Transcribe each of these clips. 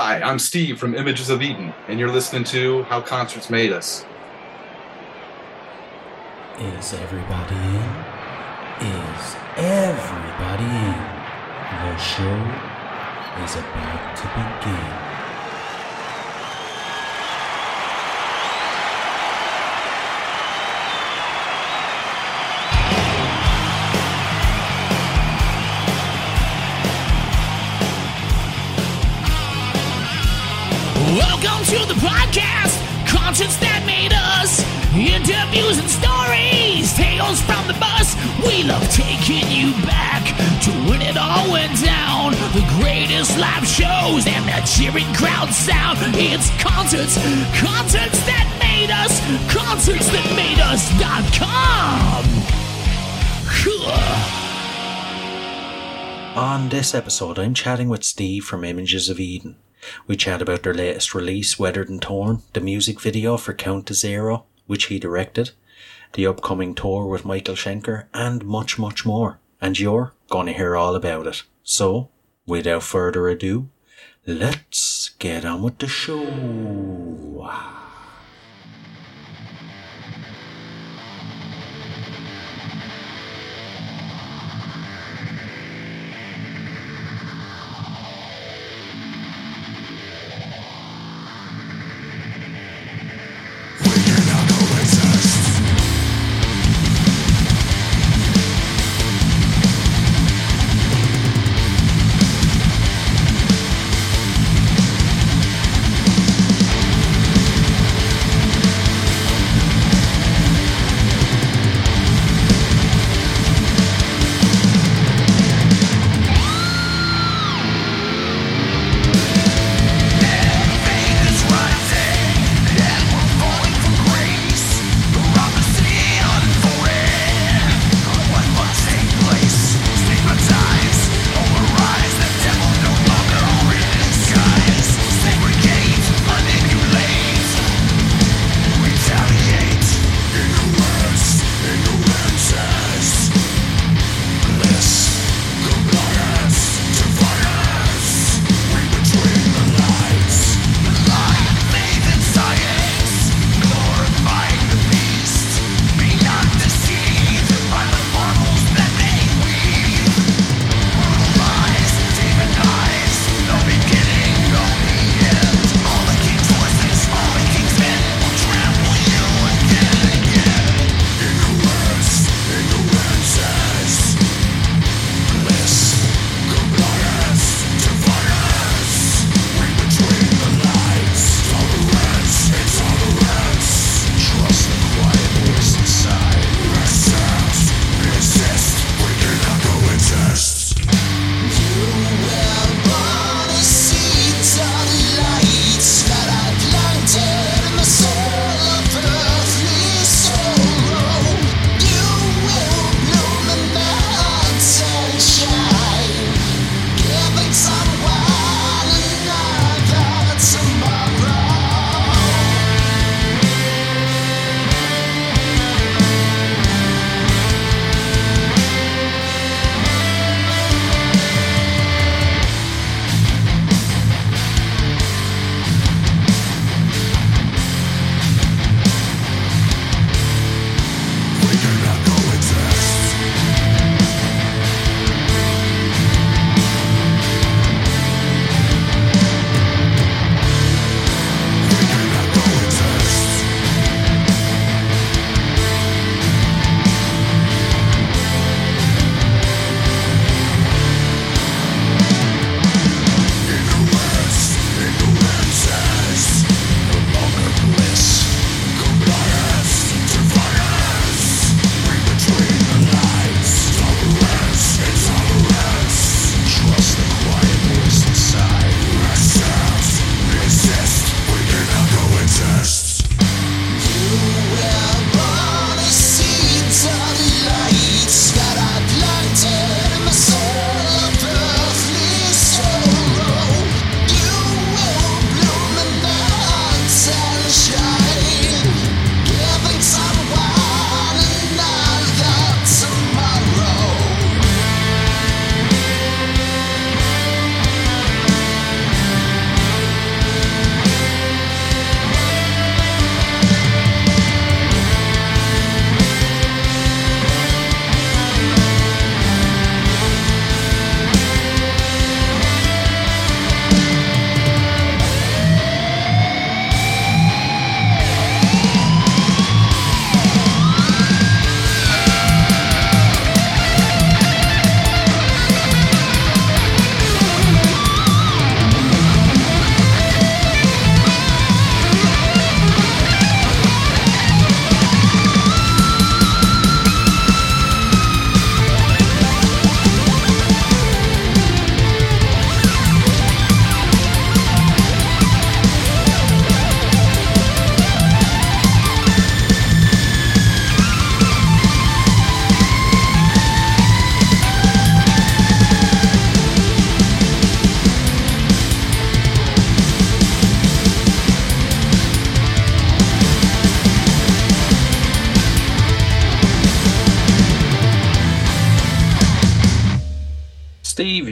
Hi, I'm Steve from Images of Eden, and you're listening to How Concerts Made Us. Is everybody in? Is everybody in? The show is about to begin. Welcome to the podcast, concerts that made us, interviews and stories, tales from the bus. We love taking you back to when it all went down. The greatest live shows and the cheering crowd sound. It's concerts, concerts that made us, concerts that made us.com. On this episode, I'm chatting with Steve from Images of Eden. We chat about their latest release, Weathered and Torn, the music video for Count to Zero, which he directed, the upcoming tour with Michael Schenker, and much, much more. And you're gonna hear all about it. So, without further ado, let's get on with the show.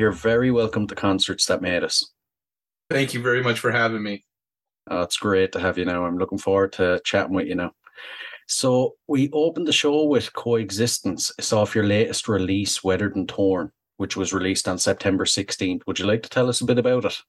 You're very welcome to Concerts That Made Us. Thank you very much for having me. Oh, it's great to have you now. I'm looking forward to chatting with you now. So we opened the show with Coexistence. It's off your latest release, Weathered and Torn, which was released on September 16th. Would you like to tell us a bit about it?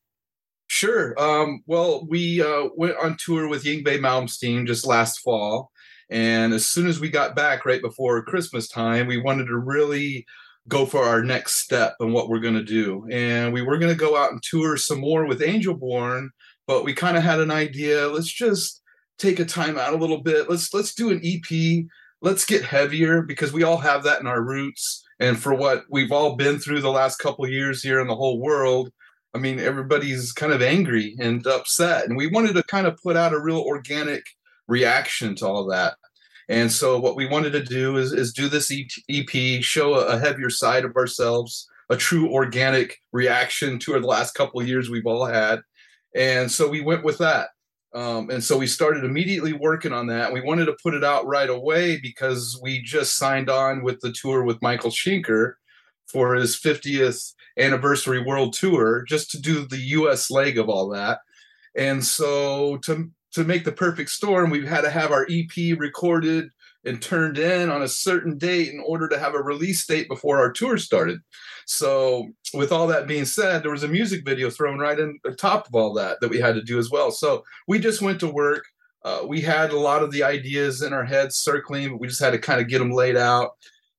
Sure. Um, well, we uh, went on tour with Yngwie Malmsteen just last fall. And as soon as we got back right before Christmas time, we wanted to really go for our next step and what we're going to do. And we were going to go out and tour some more with Angelborn, but we kind of had an idea. Let's just take a time out a little bit. Let's let's do an EP. Let's get heavier because we all have that in our roots. And for what we've all been through the last couple years here in the whole world, I mean, everybody's kind of angry and upset. And we wanted to kind of put out a real organic reaction to all that. And so what we wanted to do is, is do this EP, show a, heavier side of ourselves, a true organic reaction to the last couple of years we've all had. And so we went with that. Um, and so we started immediately working on that. We wanted to put it out right away because we just signed on with the tour with Michael Schenker for his 50th anniversary world tour, just to do the US leg of all that. And so to to make the perfect storm, we've had to have our EP recorded and turned in on a certain date in order to have a release date before our tour started. So, with all that being said, there was a music video thrown right in the top of all that that we had to do as well. So, we just went to work. Uh, we had a lot of the ideas in our heads circling, but we just had to kind of get them laid out.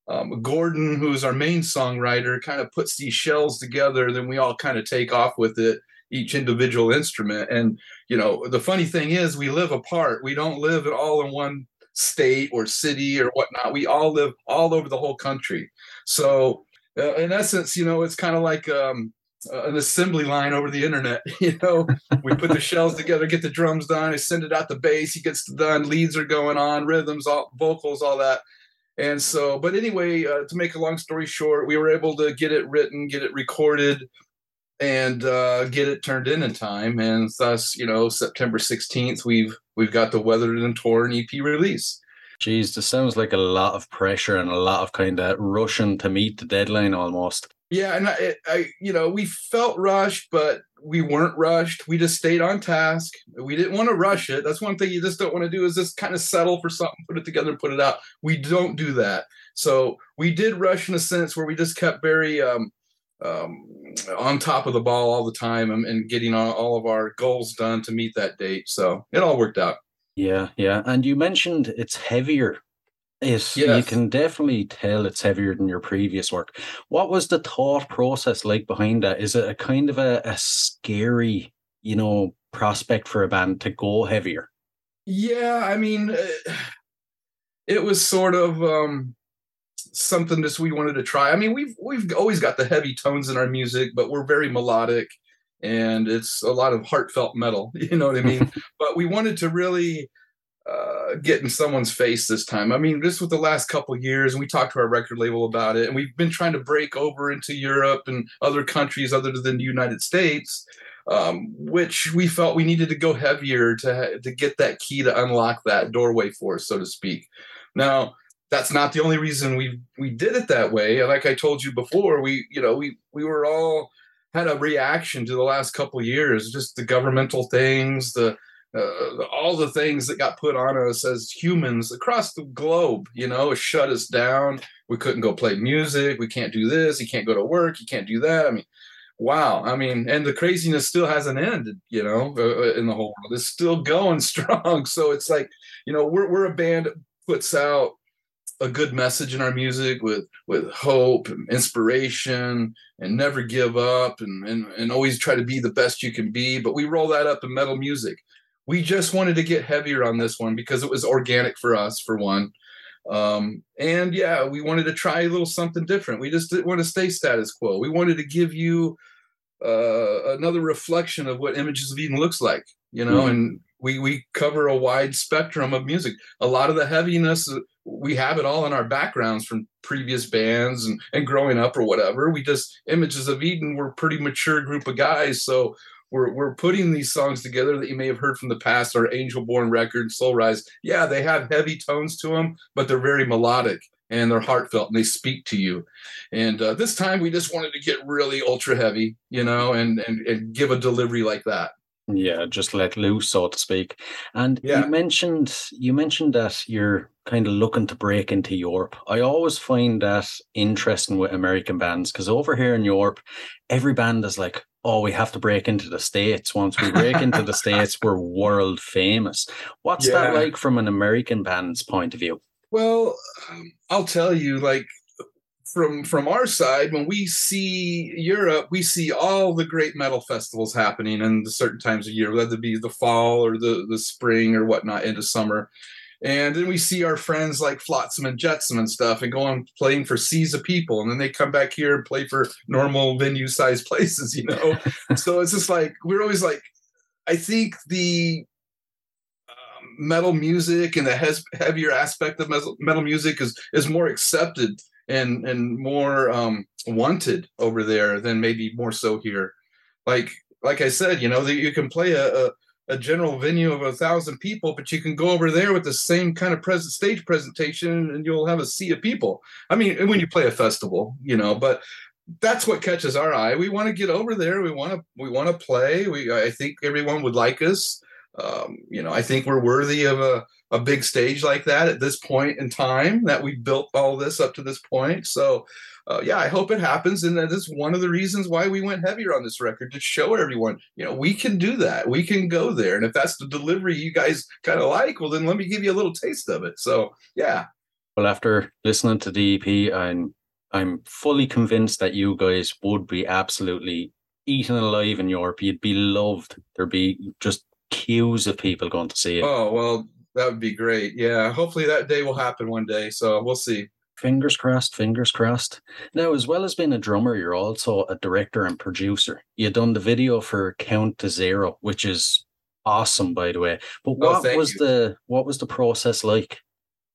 Um, Gordon, who's our main songwriter, kind of puts these shells together. Then we all kind of take off with it, each individual instrument. And you know, the funny thing is, we live apart. We don't live at all in one state or city or whatnot. We all live all over the whole country. So, uh, in essence, you know, it's kind of like um, an assembly line over the internet. You know, we put the shells together, get the drums done, I send it out the bass, he gets done, leads are going on, rhythms, all vocals, all that. And so, but anyway, uh, to make a long story short, we were able to get it written, get it recorded, and uh, get it turned in in time. And thus, you know, September 16th, we've we've got the Weathered and Torn EP release. Geez, this sounds like a lot of pressure and a lot of kind of rushing to meet the deadline almost. Yeah, and I, I, you know, we felt rushed, but we weren't rushed. We just stayed on task. We didn't want to rush it. That's one thing you just don't want to do is just kind of settle for something, put it together, and put it out. We don't do that. So we did rush in a sense where we just kept very um, um, on top of the ball all the time and, getting all of our goals done to meet that date. So it all worked out. Yeah, yeah. And you mentioned it's heavier. Yes. you can definitely tell it's heavier than your previous work. What was the thought process like behind that? Is it a kind of a, a scary, you know, prospect for a band to go heavier? Yeah, I mean, it was sort of um, something that we wanted to try. I mean, we've we've always got the heavy tones in our music, but we're very melodic and it's a lot of heartfelt metal, you know what I mean? but we wanted to really uh, get in someone's face this time. I mean, just with the last couple years, and we talked to our record label about it, and we've been trying to break over into Europe and other countries other than the United States, um, which we felt we needed to go heavier to to get that key to unlock that doorway for us, so to speak. Now, that's not the only reason we we did it that way. Like I told you before, we you know we we were all had a reaction to the last couple years, just the governmental things, the uh, all the things that got put on us as humans across the globe. You know, shut us down. We couldn't go play music. We can't do this. You can't go to work. You can't do that. I mean, wow. I mean, and the craziness still hasn't ended. You know, uh, uh in the whole world, it's still going strong. So it's like, you know, we're we're a band that puts out a good message in our music with with hope and inspiration and never give up and, and and always try to be the best you can be. But we roll that up in metal music. We just wanted to get heavier on this one because it was organic for us for one. Um, and yeah we wanted to try a little something different. We just didn't want to stay status quo. We wanted to give you uh, another reflection of what images of eden looks like you know mm-hmm. and we we cover a wide spectrum of music a lot of the heaviness we have it all in our backgrounds from previous bands and, and growing up or whatever. We just images of Eden. We're a pretty mature group of guys, so we're we're putting these songs together that you may have heard from the past. Our Angelborn record, Soul Rise, yeah, they have heavy tones to them, but they're very melodic. and they're heartfelt and they speak to you. And uh, this time we just wanted to get really ultra heavy, you know, and and and give a delivery like that. Yeah, just let loose, so to speak. And Yeah. you mentioned you mentioned that you're kind of looking to break into Europe. I always find that interesting with American bands because over here in Europe, every band is like, "Oh, we have to break into the states. Once we break into the states, we're world famous." What's that like from an American band's point of view? Well, um, I'll tell you, like from from our side, when we see Europe, we see all the great metal festivals happening in certain times of year, whether it be the fall or the the spring or whatnot into summer. And then we see our friends like Flotsam and Jetsam and stuff, and go on playing for seas of people, and then they come back here and play for normal venue-sized places, you know. so it's just like we're always like, I think the um, metal music and the heavier aspect of metal music is is more accepted and and more um, wanted over there than maybe more so here. Like like I said, you know, that you can play a, a a general venue of a thousand people, but you can go over there with the same kind of present stage presentation, and you'll have a sea of people. I mean, when you play a festival, you know, but that's what catches our eye. We want to get over there. We want to we want to play. We I think everyone would like us. Um, you know, I think we're worthy of a a big stage like that at this point in time that we built all this up to this point. So, uh, yeah, I hope it happens. And that is one of the reasons why we went heavier on this record to show everyone, you know, we can do that. We can go there. And if that's the delivery you guys kind of like, well, then let me give you a little taste of it. So, yeah. Well, after listening to the EP, I'm I'm fully convinced that you guys would be absolutely eaten alive in Europe. You'd be loved. There'd be just queues of people going to see it. Oh, well, that would be great. Yeah. Hopefully that day will happen one day. So we'll see. Fingers crossed, fingers crossed. Now, as well as being a drummer, you're also a director and producer. You done the video for Count to Zero, which is awesome, by the way. But Oh, what thank was you. the what was the process like?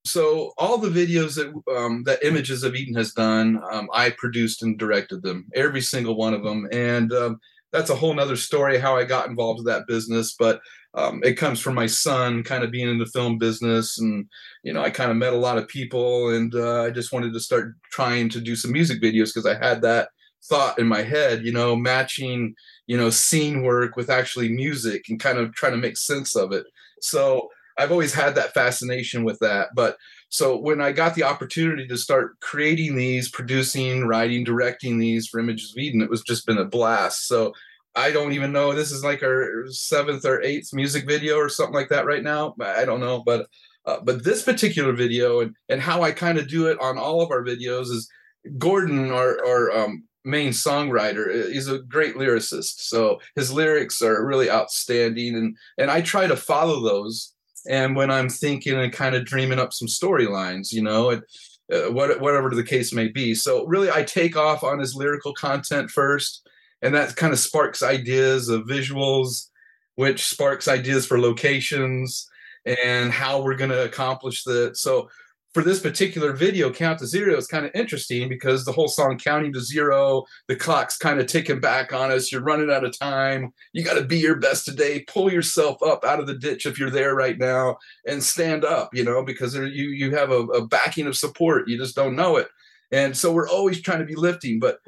so all the videos that um, that images of eden has done um, i produced and directed them every single one of them and um, that's a whole nother story how i got involved with that business but um, it comes from my son kind of being in the film business and you know i kind of met a lot of people and uh, i just wanted to start trying to do some music videos because i had that thought in my head you know matching you know scene work with actually music and kind of trying to make sense of it so I've always had that fascination with that. But so when I got the opportunity to start creating these, producing, writing, directing these for Images of Eden, it was just been a blast. So I don't even know. This is like our seventh or eighth music video or something like that right now. I don't know, but uh, but this particular video and and how I kind of do it on all of our videos is Gordon, our our um, main songwriter, is a great lyricist. So his lyrics are really outstanding, and and I try to follow those and when I'm thinking and kind of dreaming up some storylines, you know, uh, what, whatever the case may be. So really, I take off on his lyrical content first, and that kind of sparks ideas of visuals, which sparks ideas for locations and how we're going to accomplish that. So for this particular video, Count to Zero is kind of interesting because the whole song counting to zero, the clock's kind of ticking back on us. You're running out of time. You got to be your best today. Pull yourself up out of the ditch if you're there right now and stand up, you know, because there, you you have a, a backing of support. You just don't know it. And so we're always trying to be lifting. But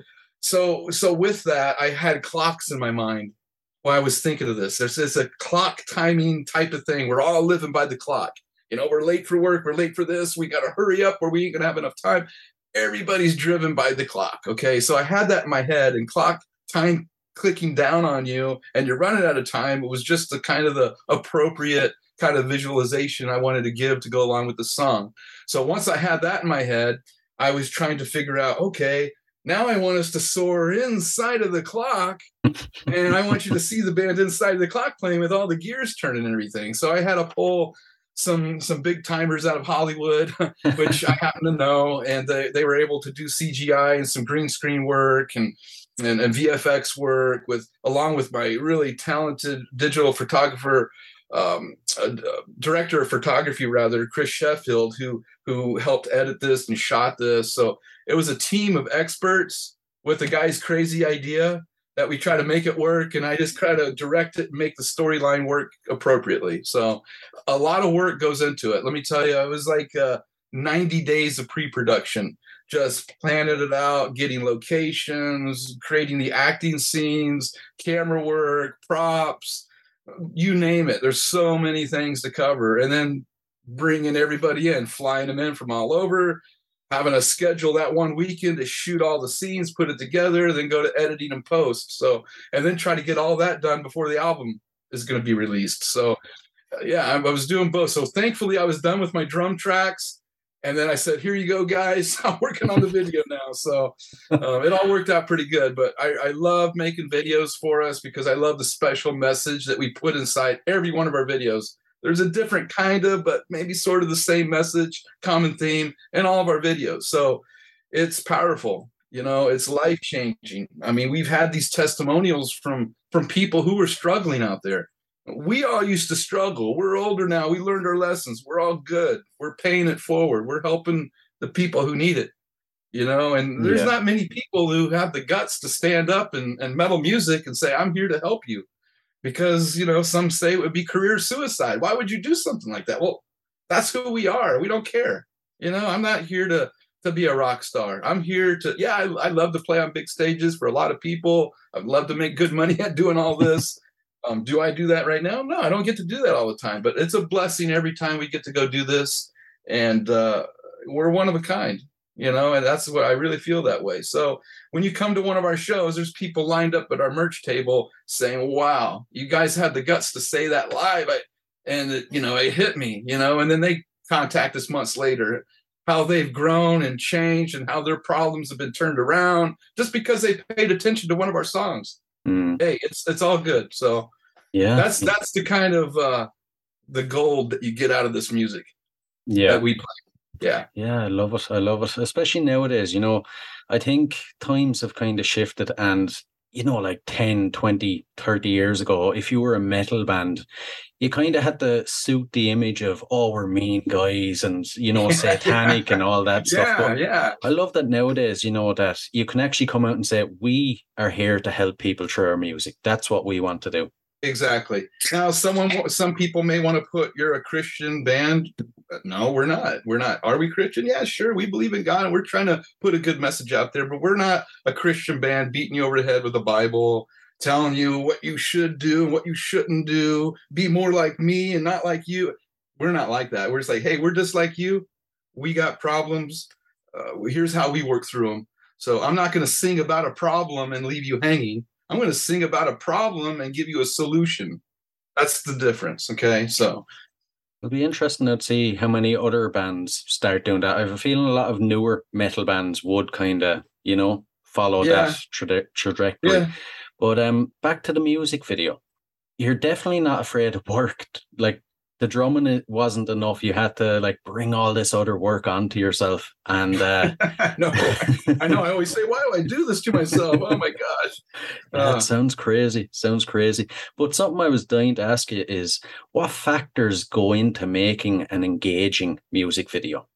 so so with that, I had clocks in my mind while I was thinking of this. There's this a clock timing type of thing. We're all living by the clock. You know, we're late for work, we're late for this, we gotta hurry up or we ain't gonna have enough time. Everybody's driven by the clock. Okay. So I had that in my head and clock time clicking down on you and you're running out of time. It was just the kind of the appropriate kind of visualization I wanted to give to go along with the song. So once I had that in my head, I was trying to figure out, okay, now I want us to soar inside of the clock, and I want you to see the band inside of the clock playing with all the gears turning and everything. So I had to pull some some big timers out of Hollywood, which I happen to know, and they, they were able to do CGI and some green screen work and, and and VFX work with along with my really talented digital photographer um, uh, director of photography rather chris sheffield who who helped edit this and shot this so it was a team of experts with a guy's crazy idea that we try to make it work and i just try to direct it and make the storyline work appropriately. So a lot of work goes into it. Let me tell you it was like uh, 90 days of pre-production just planning it out getting locations creating the acting scenes camera work props you name it. There's so many things to cover and then bringing everybody in flying them in from all over having a schedule that one weekend to shoot all the scenes put it together then go to editing and post so and then try to get all that done before the album is going to be released so yeah, I, I was doing both. So thankfully, I was done with my drum tracks, and then I said, "Here you go, guys. I'm working on the video now." So um, it all worked out pretty good. But I, I love making videos for us because I love the special message that we put inside every one of our videos. There's a different kind of, but maybe sort of the same message, common theme in all of our videos. So it's powerful you know it's life changing i mean we've had these testimonials from from people who were struggling out there we all used to struggle. We're older now. We learned our lessons. We're all good. We're paying it forward. We're helping the people who need it. You know, and there's yeah. not many people who have the guts to stand up and, and metal music and say, I'm here to help you. Because, you know, some say it would be career suicide. Why would you do something like that? Well, that's who we are. We don't care. You know, I'm not here to to be a rock star. I'm here to, yeah, I, I love to play on big stages for a lot of people. I'd love to make good money at doing all this. Um, do I do that right now? No, I don't get to do that all the time, but it's a blessing every time we get to go do this. And uh, we're one of a kind, you know, and that's what I really feel that way. So when you come to one of our shows, there's people lined up at our merch table saying, wow, you guys had the guts to say that live. I, and, it, you know, it hit me, you know, and then they contact us months later how they've grown and changed and how their problems have been turned around just because they paid attention to one of our songs. Mm. Hey, it's it's all good. So yeah, that's that's the kind of uh the gold that you get out of this music. Yeah, that we play. Yeah, yeah, I love it. I love it, especially nowadays. You know, I think times have kind of shifted, and you know, like 10, 20, 30 years ago, if you were a metal band, you kind of had to suit the image of, oh, we're mean guys and, you know, satanic and all that yeah, stuff. But yeah. I love that nowadays, you know, that you can actually come out and say, we are here to help people through our music. That's what we want to do. Exactly. Now, someone, some people may want to put you're a Christian band. No, we're not. We're not. Are we Christian? Yeah, sure. We believe in God, and we're trying to put a good message out there. But we're not a Christian band beating you over the head with the Bible, telling you what you should do and what you shouldn't do. Be more like me and not like you. We're not like that. We're just like, hey, we're just like you. We got problems. Uh, here's how we work through them. So I'm not going to sing about a problem and leave you hanging. I'm going to sing about a problem and give you a solution. That's the difference. Okay. So it'll be interesting to see how many other bands start doing that. I have a feeling a lot of newer metal bands would kind of, you know, follow yeah. that tra- trajectory. Yeah. But um, back to the music video. You're definitely not afraid of work. Like the drumming it wasn't enough. You had to like bring all this other work onto yourself. And uh, no, I know. I always say, "Why do I do this to myself?" Oh my gosh, uh, that sounds crazy. Sounds crazy. But something I was dying to ask you is, what factors go into making an engaging music video?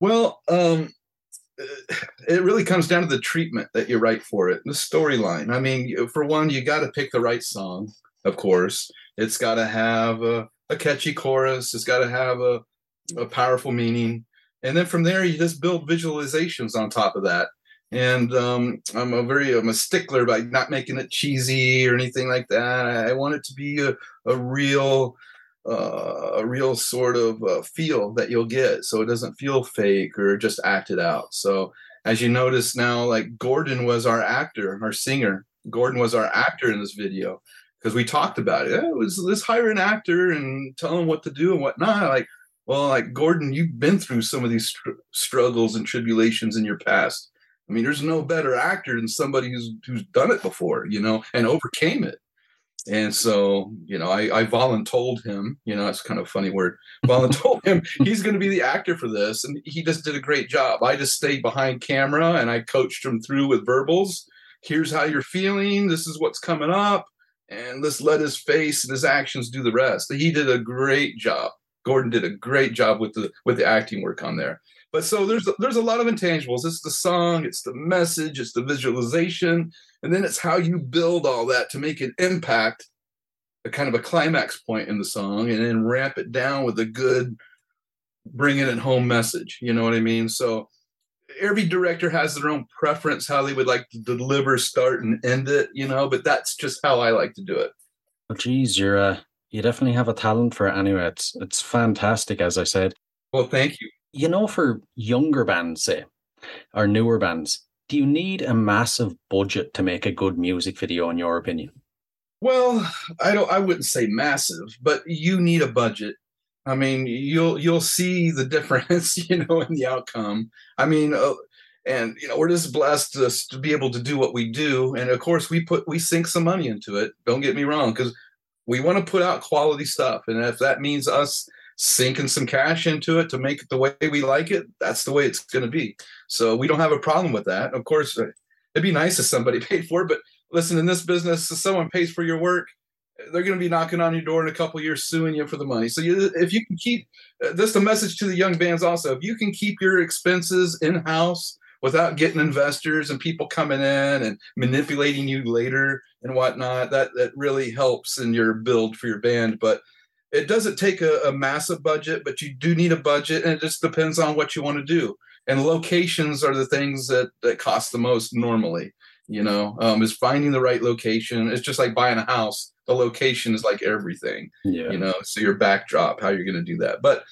Well, um, it really comes down to the treatment that you write for it, the storyline. I mean, for one, you got to pick the right song, of course. It's got to have a a catchy chorus. It's got to have a, a powerful meaning. And then from there, you just build visualizations on top of that. And um, I'm a very I'm a stickler by not making it cheesy or anything like that. I want it to be a, a real uh, a real sort of uh, feel that you'll get, so it doesn't feel fake or just acted out. So as you notice now, like Gordon was our actor, our singer. Gordon was our actor in this video because we talked about it. it was let's hire an actor and tell him what to do and whatnot. Like, well, like Gordon, you've been through some of these str- struggles and tribulations in your past. I mean, there's no better actor than somebody who's who's done it before, you know, and overcame it. And so, you know, I, I voluntold him, you know, it's kind of a funny word. Voluntold him he's going to be the actor for this. And he just did a great job. I just stayed behind camera and I coached him through with verbals. Here's how you're feeling. This is what's coming up and let's let his face and his actions do the rest. He did a great job. Gordon did a great job with the with the acting work on there. But so there's there's a lot of intangibles. It's the song, it's the message, it's the visualization, and then it's how you build all that to make an impact, a kind of a climax point in the song, and then ramp it down with a good bringing it at home message. You know what I mean? So every director has their own preference how they would like to deliver, start, and end it. You know, but that's just how I like to do it. Well, geez, you're uh, you definitely have a talent for it anyway. It's it's fantastic, as I said. Well, thank you. You know, for younger bands, say, or newer bands, do you need a massive budget to make a good music video, in your opinion? Well, I don't. I wouldn't say massive, but you need a budget. I mean, you'll you'll see the difference, you know, in the outcome. I mean, uh, and you know, we're just blessed to, to be able to do what we do, and of course, we put we sink some money into it. Don't get me wrong, because we want to put out quality stuff, and if that means us sinking some cash into it to make it the way we like it, that's the way it's going to be. So we don't have a problem with that. Of course, uh, it'd be nice if somebody paid for it, but listen, in this business, if someone pays for your work, they're going to be knocking on your door in a couple years suing you for the money. So you, if you can keep uh, this, the message to the young bands also, if you can keep your expenses in house without getting investors and people coming in and manipulating you later and whatnot, that that really helps in your build for your band. But it doesn't take a, a massive budget, but you do need a budget, and it just depends on what you want to do. And locations are the things that that cost the most normally you know um, is finding the right location. It's just like buying a house. The location is like everything Yeah. you know so your backdrop how you're going to do that. But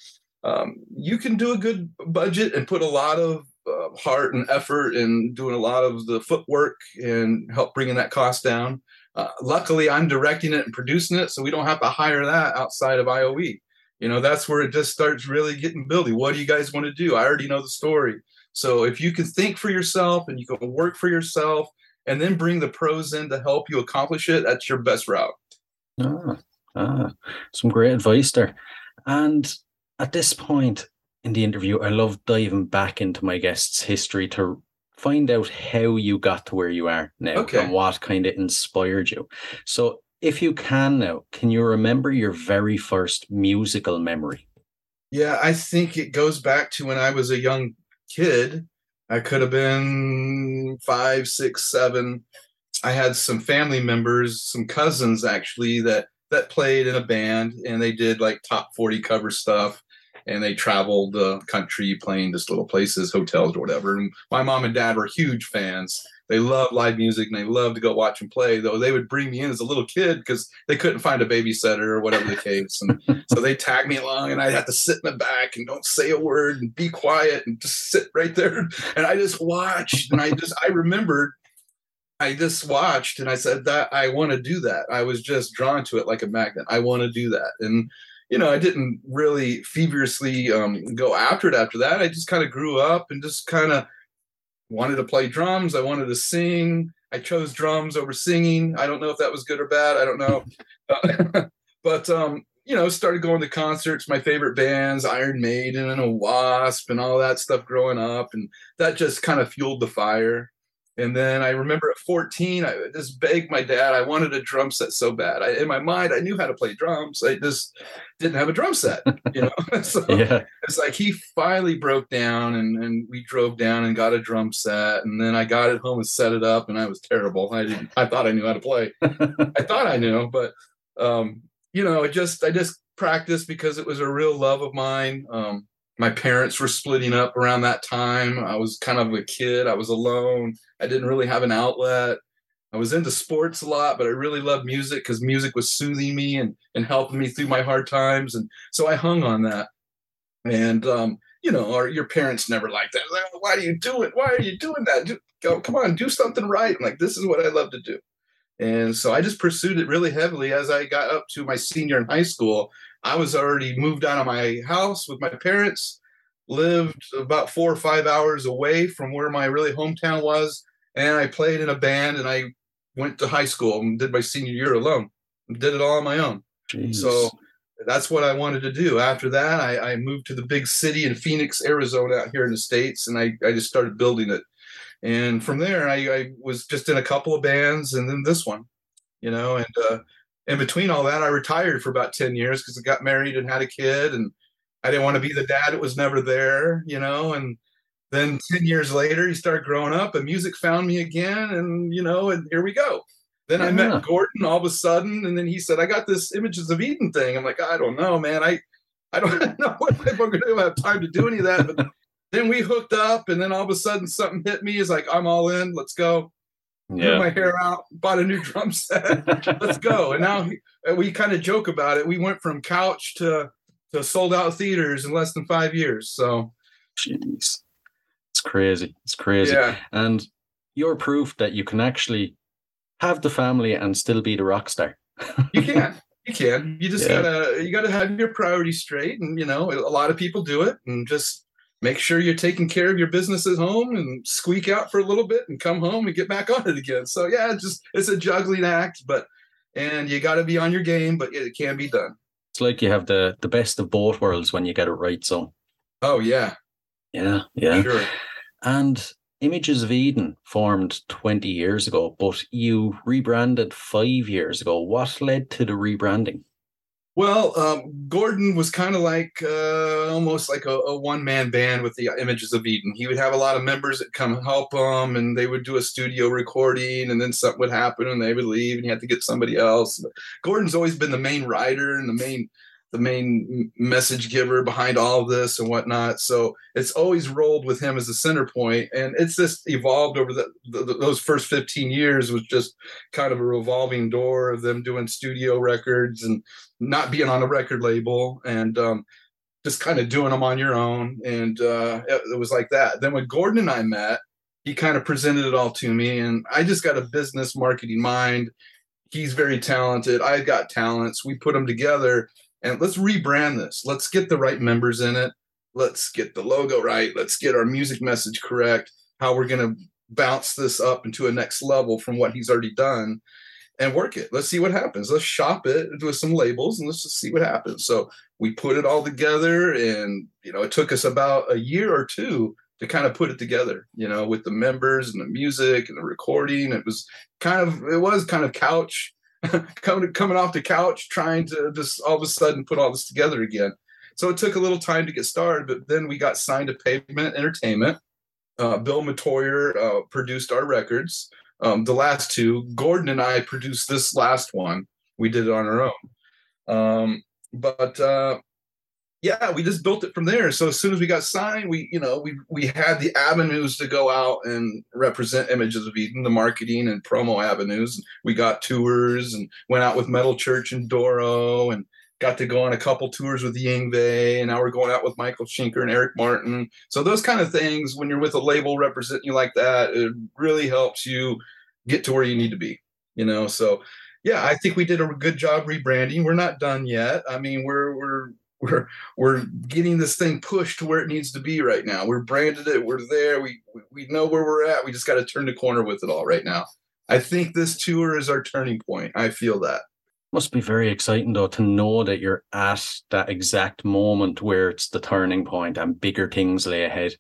um, you can do a good budget and put a lot of uh, heart and effort in doing a lot of the footwork and help bringing that cost down. Uh, luckily i'm directing it and producing it so we don't have to hire that outside of ioe you know that's where it just starts really getting building. What do you guys want to do? I already know the story. So if you can think for yourself and you can work for yourself and then bring the pros in to help you accomplish it, that's your best route. Ah, ah, some great advice there. And at this point in the interview, I love diving back into my guest's history to find out how you got to where you are now Okay. and what kind of inspired you. So, if you can now, can you remember your very first musical memory? Yeah, I think it goes back to when I was a young kid. I could have been five, six, seven. I had some family members, some cousins actually, that that played in a band and they did like top 40 cover stuff and they traveled the country playing just little places, hotels or whatever. And my mom and dad were huge fans. They loved live music and they loved to go watch and play, though they would bring me in as a little kid because they couldn't find a babysitter or whatever the case. And so they tagged me along and I'd have to sit in the back and don't say a word and be quiet and just sit right there. And I just watched and I just, I remembered I just watched and I said that I want to do that. I was just drawn to it like a magnet. I want to do that. And you know, I didn't really feverishly um, go after it after that. I just kind of grew up and just kind of wanted to play drums. I wanted to sing. I chose drums over singing. I don't know if that was good or bad. I don't know. But um, you know, started going to concerts, my favorite bands, Iron Maiden and a Wasp and all that stuff growing up. And that just kind of fueled the fire. And then I remember at 14, I just begged my dad. I wanted a drum set so bad. I, in my mind, I knew how to play drums. I just didn't have a drum set, you know. so Yeah. it's like he finally broke down, and, and we drove down and got a drum set. And then I got it home and set it up, and I was terrible. I didn't. I thought I knew how to play. I thought I knew, but um, you know, it just I just practiced because it was a real love of mine. Um, my parents were splitting up around that time. I was kind of a kid. I was alone. I didn't really have an outlet. I was into sports a lot, but I really loved music because music was soothing me and and helping me through my hard times. And so I hung on that. And um, you know, our, your parents never liked that. Like, Why are you doing? Why are you doing that? Do, go, come on, do something right. I'm like, this is what I love to do. And so I just pursued it really heavily as I got up to my senior in high school. I was already moved out of my house with my parents, lived about four or five hours away from where my really hometown was. And I played in a band and I went to high school and did my senior year alone. Did it all on my own. Jeez. So that's what I wanted to do. After that, I, I moved to the big city in Phoenix, Arizona, out here in the States, and I, I just started building it. And from there, I, I was just in a couple of bands and then this one, you know, and uh, in between all that, I retired for about 10 years because I got married and had a kid, and I didn't want to be the dad that was never there, you know, and then 10 years later, he started growing up and music found me again, and, you know, and here we go. Then I met Gordon all of a sudden, and then he said, I got this Images of Eden thing. I'm like, I don't know, man. I I don't know what I'm going to have time to do any of that. But then we hooked up, and then all of a sudden something hit me. Is like I'm all in. Let's go. Grew my hair out, bought a new drum set. Let's go. And now we kind of joke about it. We went from couch to to sold out theaters in less than five years. So, jeez, it's crazy. It's crazy. Yeah. And you're proof that you can actually have the family and still be the rock star. you can. You can. You just yeah. gotta you gotta have your priorities straight, and you know a lot of people do it, and just make sure you're taking care of your business at home and squeak out for a little bit and come home and get back on it again. So yeah, just it's a juggling act, but and you got to be on your game, but it can be done. It's like you have the the best of both worlds when you get it right. So. Oh yeah. Yeah. Yeah. Sure. And Images of Eden formed 20 years ago, but you rebranded five years ago. What led to the rebranding? Well, um, Gordon was kind of like uh, almost like a, a one man band with the Images of Eden. He would have a lot of members that come help him, and they would do a studio recording, and then something would happen, and they would leave, and he had to get somebody else. But Gordon's always been the main writer and the main the main message giver behind all of this and whatnot. So it's always rolled with him as the center point, and it's just evolved over the, the, those first 15 years was just kind of a revolving door of them doing studio records and not being on a record label and um, just kind of doing them on your own. And uh, it, it was like that. Then when Gordon and I met, he kind of presented it all to me, and I just got a business marketing mind. He's very talented. I've got talents. We put them together and let's rebrand this. Let's get the right members in it. Let's get the logo right. Let's get our music message correct. How we're going to bounce this up into a next level from what he's already done and work it. Let's see what happens. Let's shop it with some labels and let's just see what happens. So we put it all together and you know it took us about a year or two to kind of put it together, you know, with the members and the music and the recording. It was kind of it was kind of couch coming coming off the couch trying to just all of a sudden put all this together again. So it took a little time to get started, but then we got signed to Pavement Entertainment. Uh, Bill Metoyer uh, produced our records. Um, the last two, Gordon and I produced this last one. We did it on our own. Um, but uh, yeah, we just built it from there. So as soon as we got signed, we, you know, we we had the avenues to go out and represent Images of Eden, the marketing and promo avenues. We got tours and went out with Metal Church and Doro and got to go on a couple tours with Yngwie, and now we're going out with Michael Schenker and Eric Martin. So those kind of things, when you're with a label representing you like that, it really helps you get to where you need to be. You know, so yeah, I think we did a good job rebranding. We're not done yet. I mean, we're we're we're we're getting this thing pushed to where it needs to be right now. We're branded it. We're there. We we know where we're at. We just got to turn the corner with it all right now. I think this tour is our turning point. I feel that. Must be very exciting though to know that you're at that exact moment where it's the turning point and bigger things lay ahead.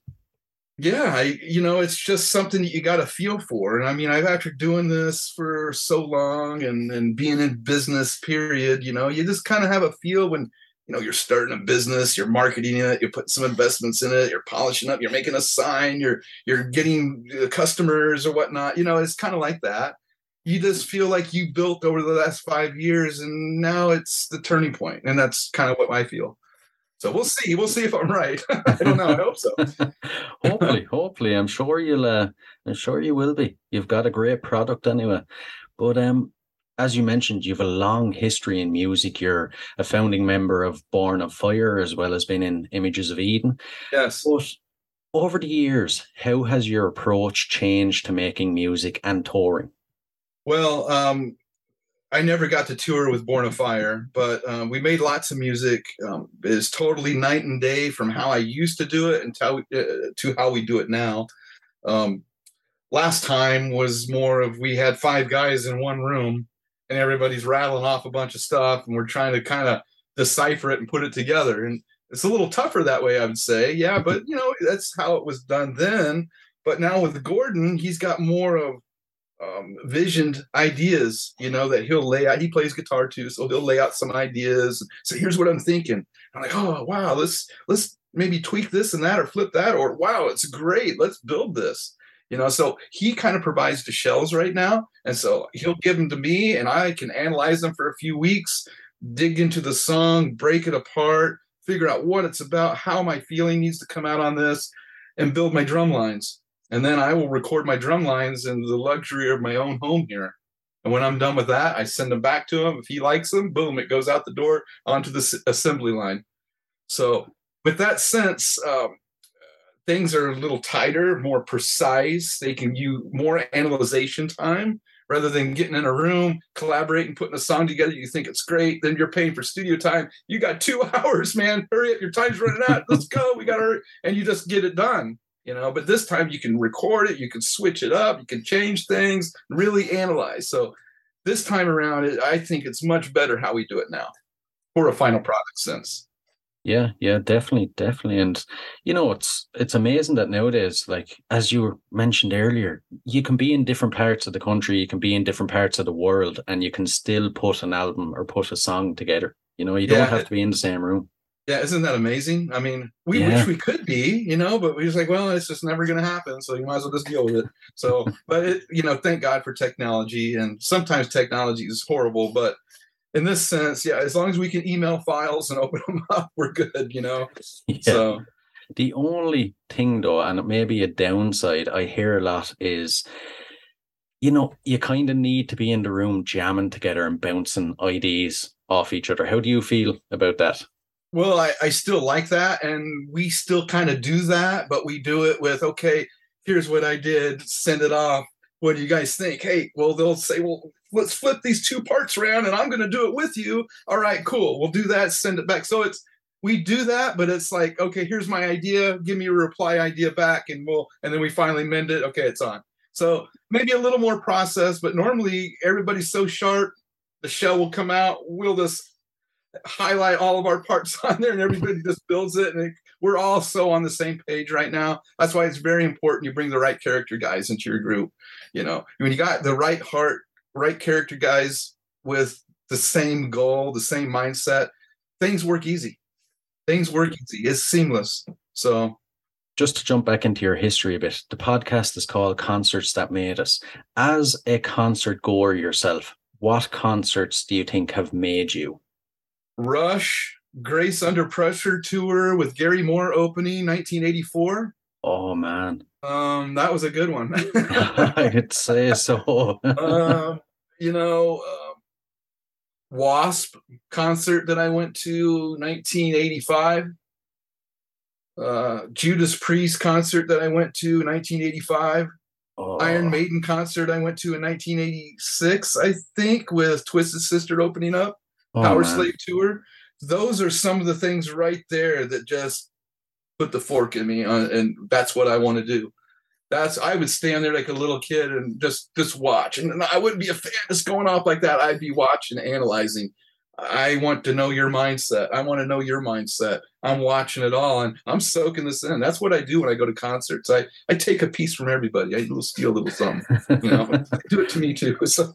Yeah, I you know, it's just something that you got to feel for. And I mean, I've after doing this for so long and and being in business period, you know, you just kind of have a feel when you know you're starting a business you're marketing it you're putting some investments in it you're polishing up you're making a sign you're you're getting customers or whatnot. You know it's kind of like that. You just feel like you built over the last five years and now it's the turning point and that's kind of what i feel. So we'll see we'll see if i'm right. I don't know i hope so. Hopefully hopefully. I'm sure you'll uh, i'm sure you will be. You've got a great product anyway. But um as you mentioned, you have a long history in music. You're a founding member of Born of Fire, as well as being in Images of Eden. Yes. But over the years, how has your approach changed to making music and touring? Well, um, I never got to tour with Born of Fire, but um, we made lots of music. Um, it's totally night and day from how I used to do it until uh, to how we do it now. Um, last time was more of we had five guys in one room and everybody's rattling off a bunch of stuff and we're trying to kind of decipher it and put it together. And it's a little tougher that way i would say. Yeah but you know that's how it was done then. But now with gordon he's got more of um, visioned ideas you know that he'll lay out. He plays guitar too so he'll lay out some ideas. So here's what i'm thinking. I'm like oh wow let's let's maybe tweak this and that or flip that or wow it's great let's build this you know so he kind of provides the shells right now and so he'll give them to me and i can analyze them for a few weeks dig into the song break it apart figure out what it's about, how my feeling needs to come out on this, and build my drum lines. And then I will record my drum lines in the luxury of my own home here. And when I'm done with that, I send them back to him. If he likes them, boom, it goes out the door onto the assembly line. So, with that sense, um, things are a little tighter, more precise. They can use more analyzation time rather than getting in a room, collaborating, putting a song together. You think it's great, then you're paying for studio time. You got two hours, man. Hurry up, your time's running out. Let's go. We got to, and you just get it done. You know, but this time you can record it, you can switch it up, you can change things, really analyze. So this time around, I think it's much better how we do it now for a final product sense. Yeah, yeah, definitely, definitely. And you know, it's it's amazing that nowadays, like as you mentioned earlier, you can be in different parts of the country, you can be in different parts of the world, and you can still put an album or put a song together. You know, you Yeah. don't have to be in the same room. Yeah, isn't that amazing? I mean, we Yeah. wish we could be, you know, but we just like, well, it's just never going to happen. So you might as well just deal with it. So, but it, you know, thank God for technology. And sometimes technology is horrible, but in this sense, yeah, as long as we can email files and open them up, we're good, you know. Yeah. So The only thing, though, and it may be a downside I hear a lot is, you know, you kind of need to be in the room jamming together and bouncing ideas off each other. How do you feel about that? Well, I, I still like that, and we still kind of do that, but we do it with okay. Here's what I did. Send it off. What do you guys think? Hey, well, they'll say, well, let's flip these two parts around, and I'm going to do it with you. All right, cool. We'll do that. Send it back. So it's we do that, but it's like okay, here's my idea. Give me a reply idea back, and we'll and then we finally mend it. Okay, it's on. So maybe a little more process, but normally everybody's so sharp. The shell will come out. We'll just highlight all of our parts on there and everybody just builds it and it, we're all so on the same page right now that's why it's very important you bring the right character guys into your group you know when you got the right heart right character guys with the same goal the same mindset things work easy things work easy it's seamless so just to jump back into your history a bit, the podcast is called Concerts That Made Us. As a concert goer yourself, what concerts do you think have made you? rush grace under pressure tour with gary moore opening 1984 Oh man, um that was a good one I could say so. um, you know, uh, Wasp concert that I went to 1985. Uh, Judas Priest concert that I went to 1985. Oh, Iron Maiden concert I went to in 1986, I think, with Twisted Sister opening up. oh, Power man. Slave tour. Those are some of the things right there that just put the fork in me, on, and that's what I want to do. That's I would stand there like a little kid and just just watch, and I wouldn't be a fan just going off like that. I'd be watching, analyzing. I want to know your mindset. I want to know your mindset. I'm watching it all and I'm soaking this in. That's what I do when I go to concerts. I I take a piece from everybody. I little steal a little something. You know, do it to me too. So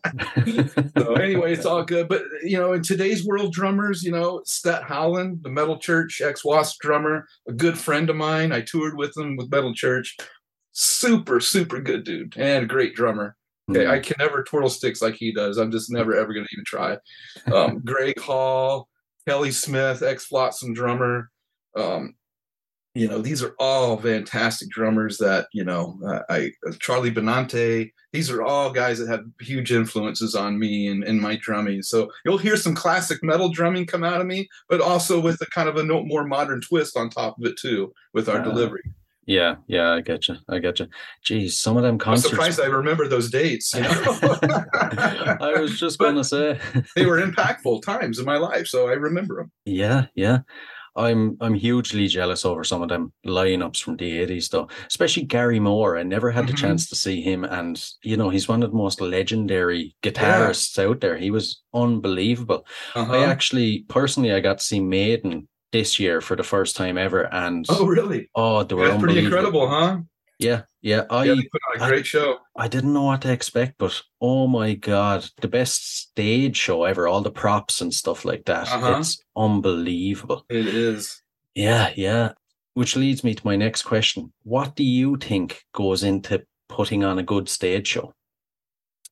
so anyway, it's all good. But you know, in today's world, drummers, you know, Stet Howland, the Metal Church ex Wasp drummer, a good friend of mine. I toured with him with Metal Church. Super, super good dude and great drummer. Okay, I can never twirl sticks like he does. I'm just never ever going to even try. Um, Greg Hall, Kelly Smith, ex Flotsam drummer. Um, you know, these are all fantastic drummers that you know. Uh, I Charlie Benante. These are all guys that have huge influences on me and, and my drumming. So you'll hear some classic metal drumming come out of me, but also with a kind of a no, more modern twist on top of it too, with our Ah, delivery. Yeah, yeah, I get you. I get you. Geez, some of them concerts. I'm surprised I remember those dates. You know, I was just gonna say. they were impactful times in my life, so I remember them. Yeah, yeah. I'm I'm hugely jealous over some of them lineups from the 80s though. Especially Gary Moore. I never had the Mhm. chance to see him and you know, he's one of the most legendary guitarists out there. He was unbelievable. Uh-huh. I actually personally I got to see Maiden this year for the first time ever and oh, really? oh they were That's pretty incredible, huh? Yeah, yeah. I yeah, put on a I- great show. I didn't know what to expect, but oh my god, the best stage show ever, all the props and stuff like that. Uh-huh. It's unbelievable. It is. Yeah, yeah. Which leads me to my next question. What do you think goes into putting on a good stage show?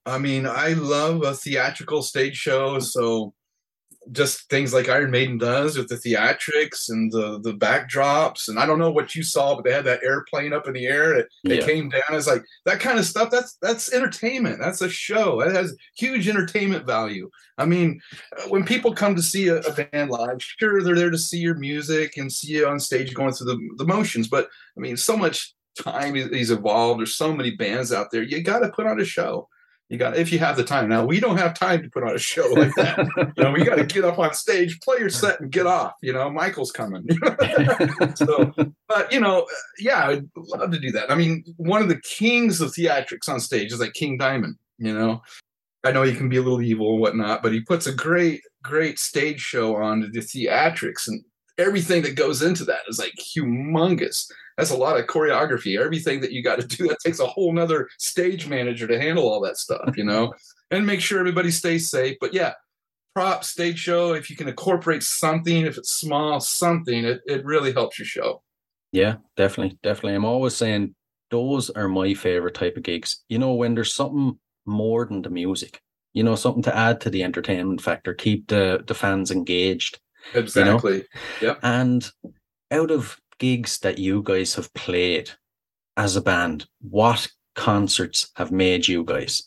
I mean, I love a theatrical stage show, so just things like Iron Maiden does with the theatrics and the the backdrops. And I don't know what you saw, but they had that airplane up in the air. It, Yeah. came down. It's like that kind of stuff. That's that's entertainment. That's a show. That has huge entertainment value. I mean, uh, when people come to see a, a band live, sure they're there to see your music and see you on stage going through the, the motions. But I mean, so much time is, is evolved. There's so many bands out there. You got to put on a show. You got if you have the time. Now we don't have time to put on a show like that. you know, we got to get up on stage, play your set, and get off. You know, Michael's coming. so, but you know, yeah, I'd love to do that. I mean, one of the kings of theatrics on stage is like King Diamond. You know, I know he can be a little evil and whatnot, but he puts a great, great stage show on the theatrics and everything that goes into that is like humongous. That's a lot of choreography. Everything that you got to do that takes a whole nother stage manager to handle all that stuff, you know, and make sure everybody stays safe. But yeah, prop stage show. If you can incorporate something, if it's small, something, it, it really helps your show. Yeah, definitely, definitely. I'm always saying those are my favorite type of gigs. You know, when there's something more than the music, you know, something to add to the entertainment factor, keep the the fans engaged. Exactly. Yeah. And out of gigs that you guys have played as a band, what concerts have made you guys?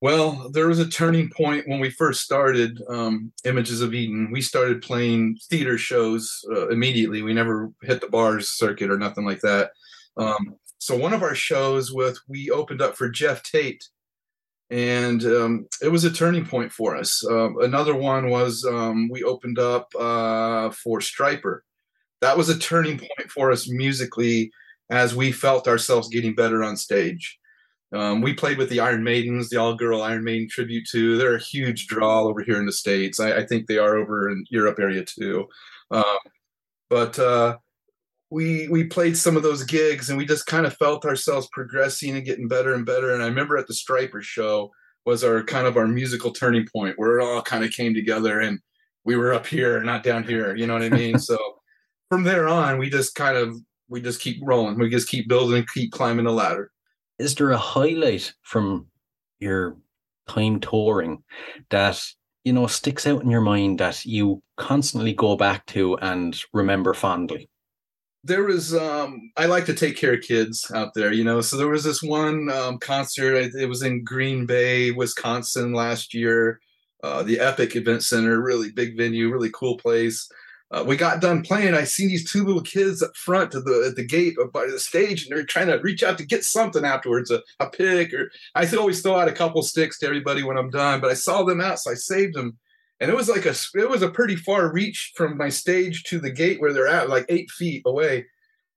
Well, there was a turning point when we first started um, Images of Eden. We started playing theater shows uh, immediately. We never hit the bars circuit or nothing like that. Um, so one of our shows with we opened up for Geoff Tate, and um, it was a turning point for us. Um, another one was um, we opened up uh, for Stryper. That was a turning point for us musically as we felt ourselves getting better on stage. Um, we played with the Iron Maidens, the all girl Iron Maiden tribute too. They're a huge draw over here in the States. I, I think they are over in Europe area too. Um, but uh, we we played some of those gigs and we just kind of felt ourselves progressing and getting better and better. And I remember at the Stryper show was our kind of our musical turning point where it all kind of came together and we were up here, not down here. You know what I mean? so from there on, we just kind of we just keep rolling. We just keep building and keep climbing the ladder. Is there a highlight from your time touring that you know sticks out in your mind that you constantly go back to and remember fondly? There was um i like to take care of kids out there you know so there was this one um, concert it was in green bay wisconsin last year. Uh, the epic event center really big venue really cool place. Uh, we got done playing i seen these two little kids up front at the at the gate by the stage and they're trying to reach out to get something afterwards a, a pick or i always throw out a couple sticks to everybody when i'm done but i saw them out so i saved them and it was like a it was a pretty far reach from my stage to the gate where they're at like eight feet away.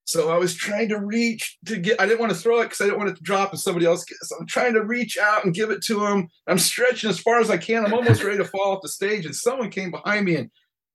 So i was trying to reach to get i didn't want to throw it because i didn't want it to drop and somebody else gets so i'm trying to reach out and give it to them i'm stretching as far as i can. I'm almost ready to fall off the stage and someone came behind me and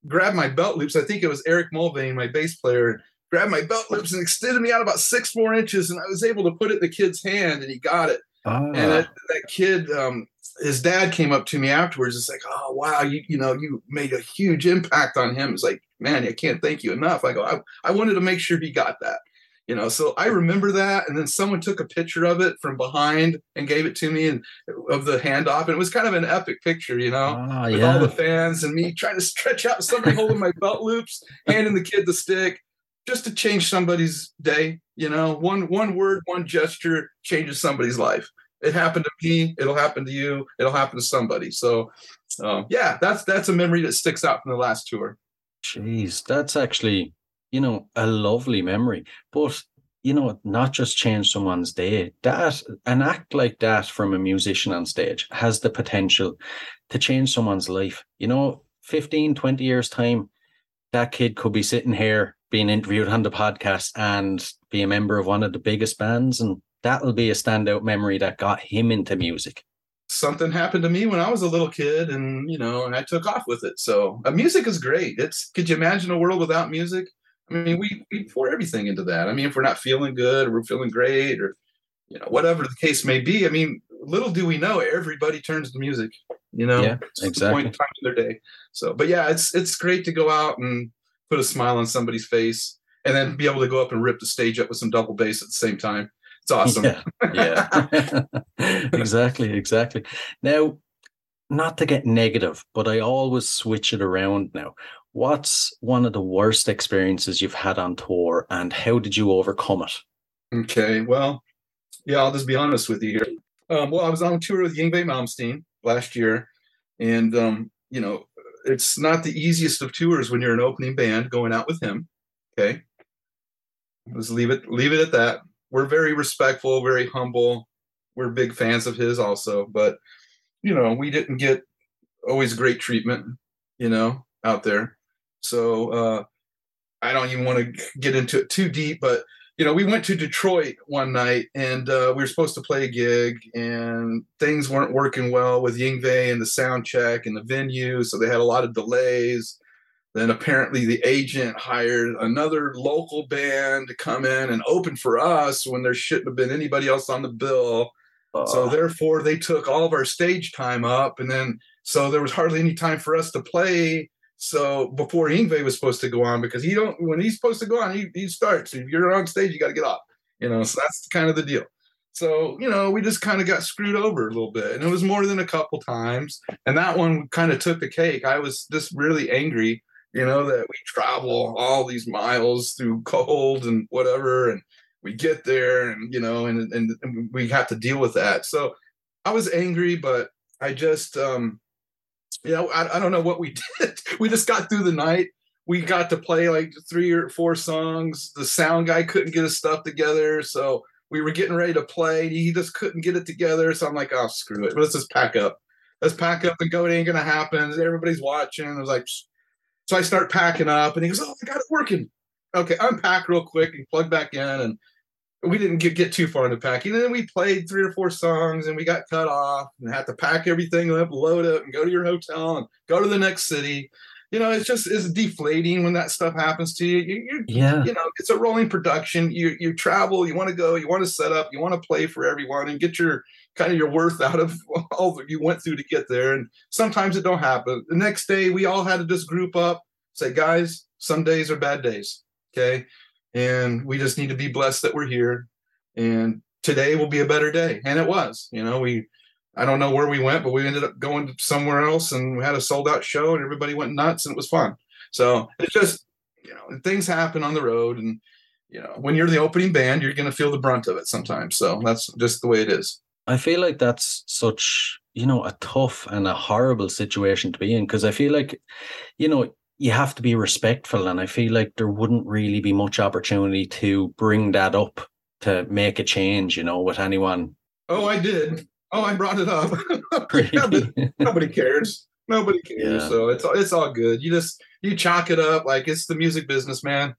grabbed my belt loops. I think it was eric mulvane my bass player and grabbed my belt loops and extended me out about six more inches and i was able to put it in the kid's hand and he got it and that, that kid um, his dad came up to me afterwards it's like oh wow you you know you made a huge impact on him. It's like man i can't thank you enough. I go i, I wanted to make sure he got that you know so i remember that and then someone took a picture of it from behind and gave it to me and of the handoff and it was kind of an epic picture you know Ah, with all the fans and me trying to stretch out somebody holding my belt loops handing the kid the stick just to change somebody's day you know one one word one gesture changes somebody's life it happened to me it'll happen to you it'll happen to somebody so um, yeah that's that's a memory that sticks out from the last tour Jeez, that's actually, you know, a lovely memory. But, you know, not just change someone's day. That an act like that from a musician on stage has the potential to change someone's life. You know, 15, 20 years time, that kid could be sitting here being interviewed on the podcast and be a member of one of the biggest bands and that'll be a standout memory that got him into music. something happened to me when I was a little kid, and you know, and I took off with it. So uh, music is great. It's could you imagine a world without music? I mean, we we pour everything into that. I mean, if we're not feeling good or we're feeling great or you know whatever the case may be. I mean, little do we know, everybody turns to music. You know, Yeah, exactly. point in time in their day. So, but yeah, it's it's great to go out and put a smile on somebody's face, and then be able to go up and rip the stage up with some double bass at the same time. It's awesome. Yeah, yeah. exactly, exactly. Now, not to get negative, but I always switch it around now. What's one of the worst experiences you've had on tour and how did you overcome it? Okay, well, yeah, I'll just be honest with you here. Um, well, I was on tour with Yngwie Malmsteen last year, and um, you know, it's not the easiest of tours when you're an opening band going out with him. Okay, let's leave it leave it at that. We're very respectful, very humble. We're big fans of his also, but you know, we didn't get always great treatment, you know, out there. So uh, I don't even want to get into it too deep, but you know, we went to Detroit one night and uh, we were supposed to play a gig, and things weren't working well with Yngwie and the sound check and the venue, so they had a lot of delays. Then apparently the agent hired another local band to come in and open for us when there shouldn't have been anybody else on the bill. So therefore, they took all of our stage time up, and then so there was hardly any time for us to play. So before Yngwie was supposed to go on, because he don't when he's supposed to go on, he, he starts. If you're on stage, you got to get off. You know, so that's kind of the deal. So you know, we just kind of got screwed over a little bit, and it was more than a couple times. And that one kind of took the cake. I was just really angry, you know, that we travel all these miles through cold and whatever, and we get there and you know and, and, and we have to deal with that so i was angry but i just um you know I, I don't know what we did. We just got through the night. We got to play like three or four songs. The sound guy couldn't get his stuff together so we were getting ready to play. He just couldn't get it together so i'm like oh screw it. Let's just pack up. Let's pack up and go. It ain't gonna happen. Everybody's watching. I was like so i start packing up and he goes oh i got it working. Okay unpack real quick and plug back in and we didn't get, get too far into packing. And then we played three or four songs and we got cut off and had to pack everything up, load up, and go to your hotel and go to the next city. You know, it's just it's deflating when that stuff happens to you. you, you yeah. You know, it's a rolling production. You you travel, you want to go, you want to set up, you want to play for everyone and get your kind of your worth out of all that you went through to get there. And sometimes it don't happen. The next day we all had to just group up, say, guys, some days are bad days. Okay and we just need to be blessed that we're here. And today will be a better day. And it was you know we i don't know where we went but we ended up going somewhere else and we had a sold out show and everybody went nuts and it was fun. So it's just you know things happen on the road and you know when you're the opening band you're going to feel the brunt of it sometimes. So that's just the way it is. I feel like that's such you know a tough and a horrible situation to be in because i feel like you know you have to be respectful and i feel like there wouldn't really be much opportunity to bring that up to make a change you know with anyone. Oh i did. Oh i brought it up. Yeah, nobody cares. Nobody cares. Yeah. so it's it's all good. You just you chalk it up like it's the music business man.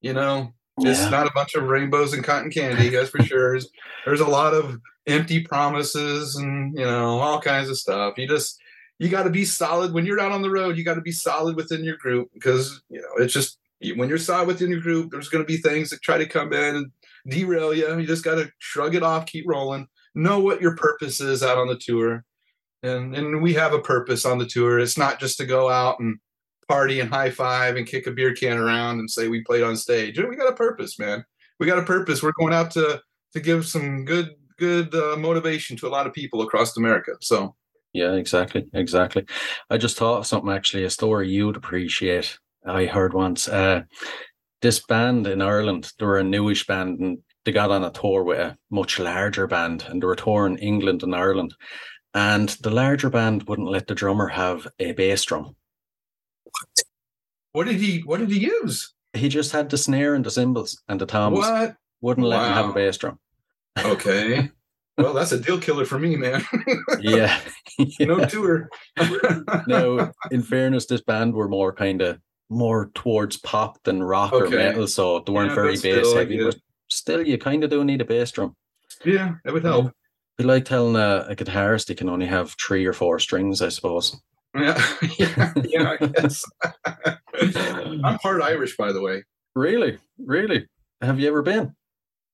You know it's yeah. not a bunch of rainbows and cotton candy guys for sure. There's, there's a lot of empty promises and you know all kinds of stuff. You just you got to be solid when you're out on the road. You got to be solid within your group because you know it's just when you're solid within your group. There's going to be things that try to come in and derail you. You just got to shrug it off, keep rolling. Know what your purpose is out on the tour, and and we have a purpose on the tour. It's not just to go out and party and high five and kick a beer can around and say we played on stage. We got a purpose, man. We got a purpose. We're going out to to give some good good uh, motivation to a lot of people across America. So yeah, exactly, exactly. I just thought of something actually, a story you'd appreciate. I heard once. Uh, this band in Ireland, they were a newish band, and they got on a tour with a much larger band, and they were touring England and Ireland. And the larger band wouldn't let the drummer have a bass drum. What? What did he? What did he use? He just had the snare and the cymbals and the toms. What? Wouldn't wow. let him have a bass drum. Okay. Well, that's a deal killer for me, man. yeah. yeah. No tour. no, in fairness, this band were more kind of more towards pop than rock okay. or metal, so they weren't yeah, very bass heavy. But still, you kind of do need a bass drum. Yeah, it would help. Be like telling a, a guitarist he can only have three or four strings, I suppose. Yeah, yeah, yeah I guess. I'm part Irish, by the way. Really, really. Have you ever been?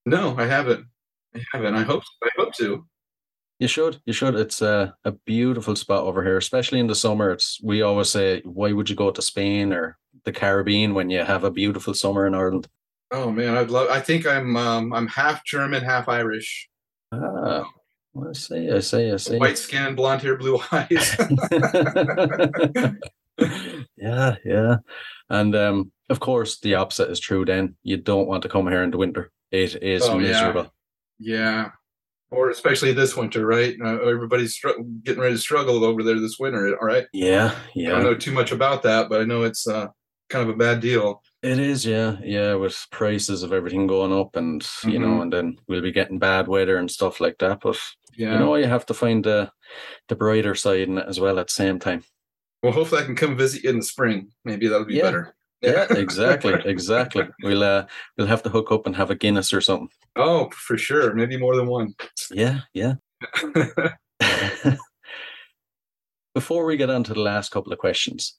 No, I haven't. I haven't. I hope. I hope to. You should. You should. It's a, a beautiful spot over here, especially in the summer. It's we always say, why would you go to Spain or the Caribbean when you have a beautiful summer in Ireland? Oh man, I'd love. I think I'm um, I'm half German, half Irish. Ah. I see, I see, I see. White skin, blonde hair, blue eyes. yeah, yeah. And um, of course, the opposite is true. Then you don't want to come here in the winter. It is Oh, miserable. Yeah. Or especially this winter, right? Uh, everybody's str- getting ready to struggle over there this winter. All right. Yeah, yeah. I don't know too much about that, but I know it's uh, kind of a bad deal. It is, yeah, yeah. With prices of everything going up, and you know, Mhm. and then we'll be getting bad weather and stuff like that. But Yeah. you know, you have to find the the brighter side in it as well at the same time. well, hopefully I can come visit you in the spring. Maybe that'll be Yeah. better. Yeah, exactly, exactly. We'll uh, we'll have to hook up and have a Guinness or something. Oh, for sure. Maybe more than one. Yeah, yeah. Before we get on to the last couple of questions,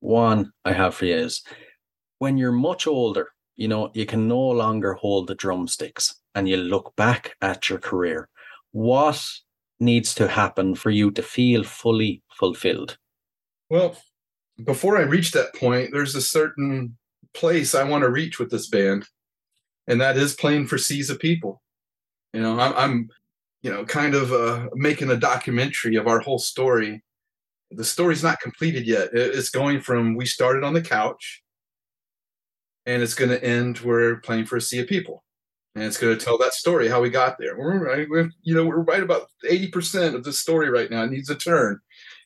one I have for you is when you're much older, you know, you can no longer hold the drumsticks and you look back at your career. What needs to happen for you to feel fully fulfilled? Well, before I reach that point, there's a certain place I want to reach with this band, and that is playing for seas of people. You know, I'm, I'm you know, kind of uh, making a documentary of our whole story. The story's not completed yet. It's going from we started on the couch, and it's going to end we're playing for a sea of people, and it's going to tell that story how we got there. We're, right- we're you know we're right about eighty percent of the story right now. It needs a turn.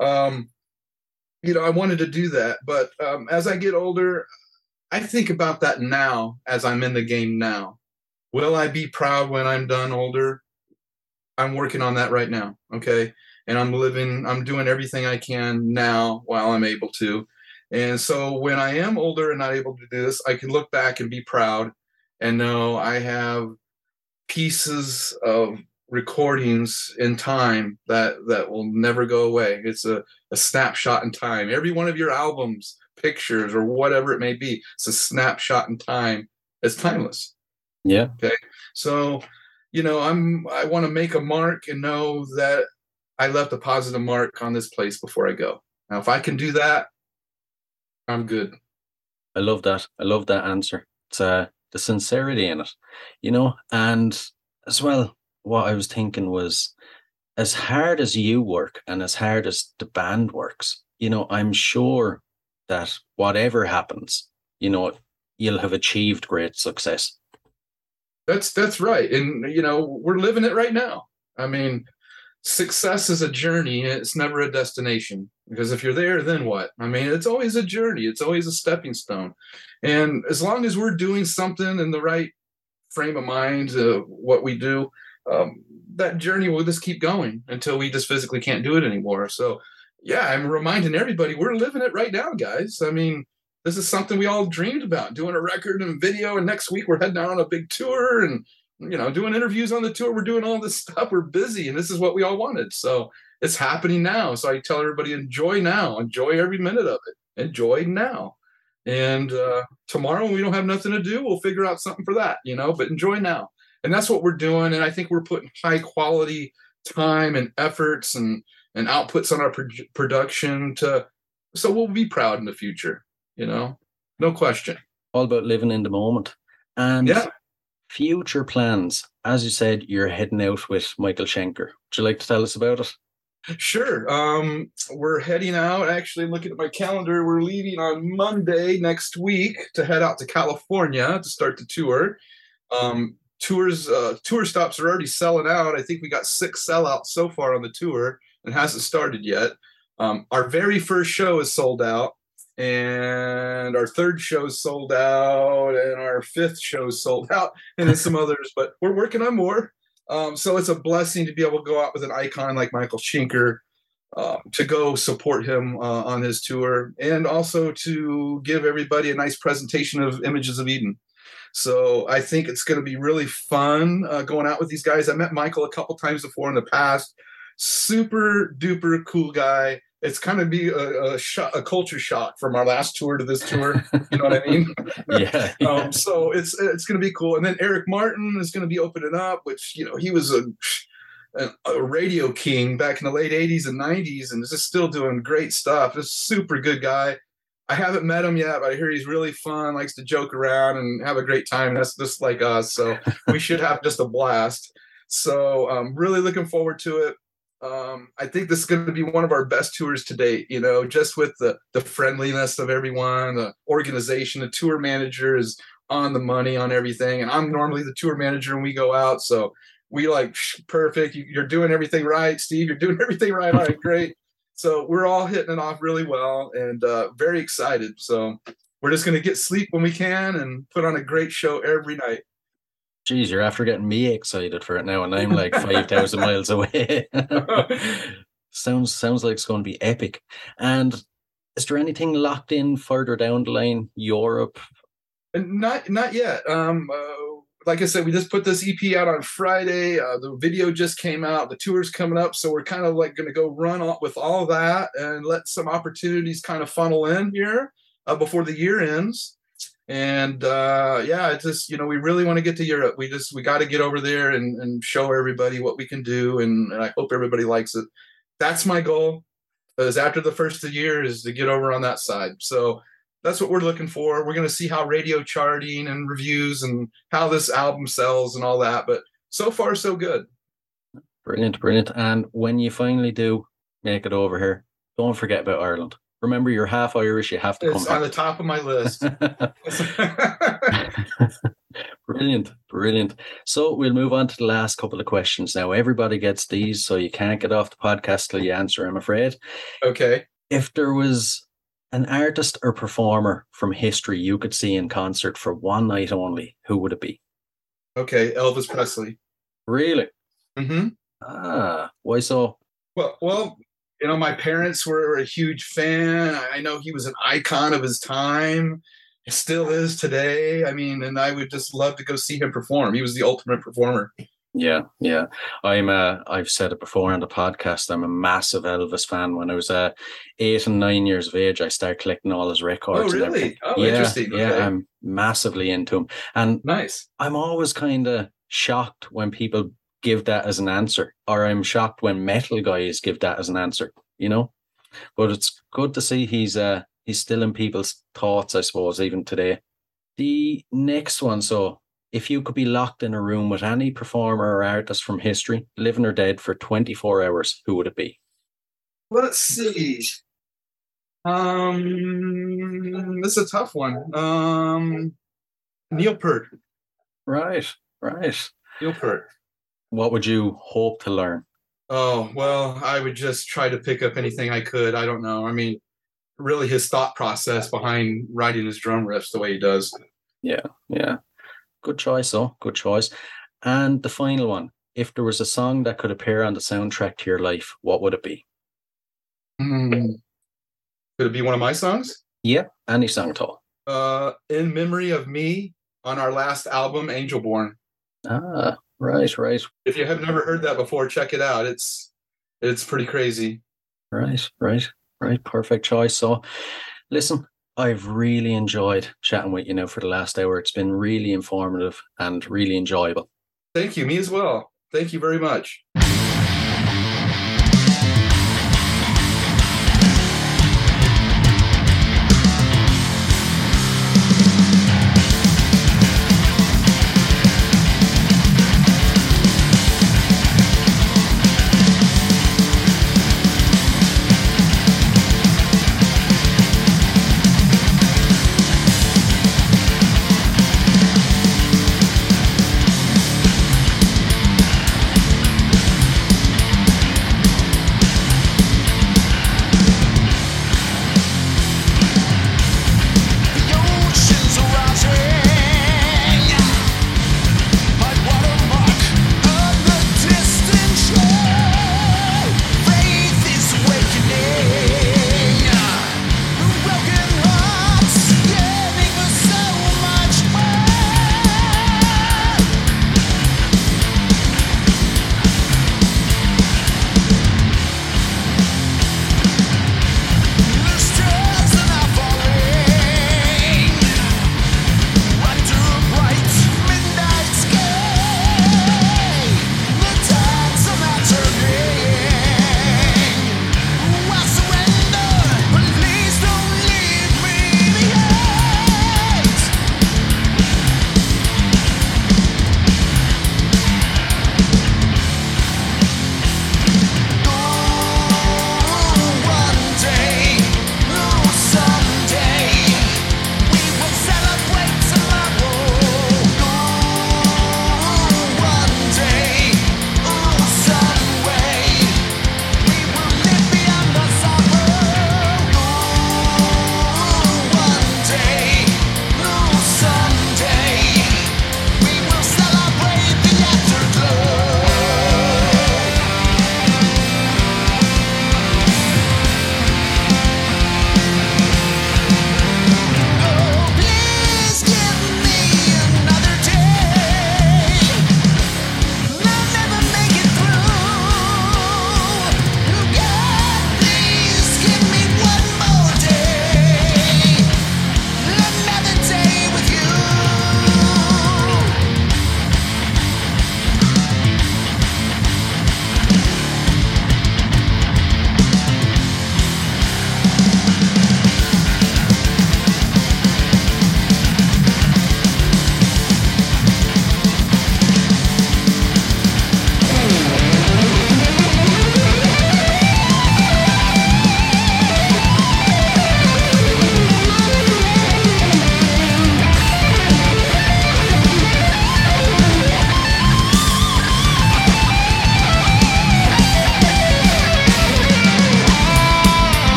Um, you know, I wanted to do that, but um, as I get older, I think about that now as I'm in the game now. Will I be proud when I'm done older? I'm working on that right now. Okay. And I'm living, I'm doing everything I can now while I'm able to. And so when I am older and not able to do this, I can look back and be proud and know I have pieces of recordings in time that that will never go away. It's a, a snapshot in time. Every one of your albums, pictures, or whatever it may be, it's a snapshot in time. It's timeless. Yeah. Okay. So, you know, I'm I want to make a mark and know that I left a positive mark on this place before I go. Now, if I can do that, I'm good. I love that. I love that answer. It's uh, the sincerity in it, you know. And as well, what I was thinking was, as hard as you work and as hard as the band works, you know, I'm sure that whatever happens, you know, you'll have achieved great success. That's that's right. And you know, we're living it right now. I mean, success is a journey, it's never a destination. Because if you're there, then what? I mean, it's always a journey, it's always a stepping stone. And as long as we're doing something in the right frame of mind, uh, what we do, um, that journey will just keep going until we just physically can't do it anymore. So, yeah, I'm reminding everybody we're living it right now, guys. I mean, this is something we all dreamed about doing a record and video. And next week we're heading out on a big tour and, you know, doing interviews on the tour. We're doing all this stuff. We're busy and this is what we all wanted. So it's happening now. So I tell everybody enjoy now, enjoy every minute of it, enjoy now. And uh, tomorrow when we don't have nothing to do, we'll figure out something for that, you know, but enjoy now. And that's what we're doing. And I think we're putting high quality time and efforts and, and outputs on our pro- production to, so we'll be proud in the future you know no question All about living in the moment. And Yeah. future plans. As you said, you're heading out with Michael Schenker. Would you like to tell us about it? sure um we're heading out actually looking at my calendar we're leaving on monday next week to head out to california to start the tour um tours uh tour stops are already selling out. I think we got six sellouts so far on the tour and hasn't started yet. Um our very first show is sold out and our third show is sold out and our fifth show is sold out and then some others but we're working on more. Um, so it's a blessing to be able to go out with an icon like Michael Schenker, uh, to go support him uh, on his tour, and also to give everybody a nice presentation of Images of Eden. So I think it's going to be really fun uh, going out with these guys. I met Michael a couple times before in the past. Super duper cool guy. It's kind of be a, a, sho- a culture shock from our last tour to this tour. You know what I mean? Yeah. yeah. um, so it's it's going to be cool. And then Eric Martin is going to be opening up, which you know he was a, a a radio king back in the late '80s and '90s, and is just still doing great stuff. Just super good guy. I haven't met him yet, but I hear he's really fun, likes to joke around and have a great time. That's just like us. So we should have just a blast. So I'm really looking forward to it. Um, I think this is going to be one of our best tours to date. You know, just with the the friendliness of everyone, the organization, the tour manager is on the money on everything, and I'm normally the tour manager and we go out. So we like perfect. You, are doing everything right, Steve. You're doing everything right. All right, great. So we're all hitting it off really well, and uh, very excited. So we're just going to get sleep when we can and put on a great show every night. Geez, you're after getting me excited for it now, and I'm like five thousand miles away. sounds sounds like it's going to be epic. And is there anything locked in further down the line? Europe? Not not yet. Um, uh, like I said, we just put this EP out on Friday. Uh, the video just came out. The tour's coming up, so we're kind of like going to go run all, with all that and let some opportunities kind of funnel in here uh, before the year ends and uh, yeah, it's just you know we really want to get to Europe. We just we got to get over there and, and show everybody what we can do, and, and I hope everybody likes it. That's my goal. Is after the first of the year is to get over on that side. So that's what we're looking for. We're going to see how radio charting and reviews and how this album sells and all that. But so far, so good. Brilliant, brilliant. And when you finally do make it over here, don't forget about Ireland remember you're half Irish. You have to it's come. on the top of my list. brilliant, brilliant. So we'll move on to the last couple of questions now. Everybody gets these, so you can't get off the podcast till you answer. I'm afraid. Okay. If there was an artist or performer from history you could see in concert for one night only, who would it be? Okay, Elvis Presley. Really? Mm-hmm. Ah, why so? Well, well, you know, my parents were a huge fan. I know he was an icon of his time. He still is today. I mean, and I would just love to go see him perform. He was the ultimate performer. Yeah, yeah. I'm uh I've said it before on the podcast. I'm a massive Elvis fan. When I was uh eight and nine years of age, I started collecting all his records. Oh, really? Oh, yeah, interesting. Okay. Yeah, I'm massively into him. And nice. I'm always kind of shocked when people give that as an answer, or I'm shocked when metal guys give that as an answer. You know, but it's good to see he's uh he's still in people's thoughts, I suppose, even today. The next one, so if you could be locked in a room with any performer or artist from history, living or dead, for 24 hours, who would it be? Let's see. Um, this is a tough one. Um, Neil Peart. Right, right. Neil Peart what would you hope to learn? Oh, well, I would just try to pick up anything I could. I don't know. I mean, really his thought process behind writing his drum riffs the way he does. Yeah, yeah. Good choice, though. Good choice. And the final one if there was a song that could appear on the soundtrack to your life, what would it be? Mm. Could it be one of my songs? Yep, yeah, any song at all. Uh, in memory of me on our last album, Angel Born. Ah, Right, right. If you have never heard that before, check it out. It's it's pretty crazy. Right, right, right. Perfect choice. So, listen, I've really enjoyed chatting with you now for the last hour. It's been really informative and really enjoyable. Thank you. Me as well. Thank you very much.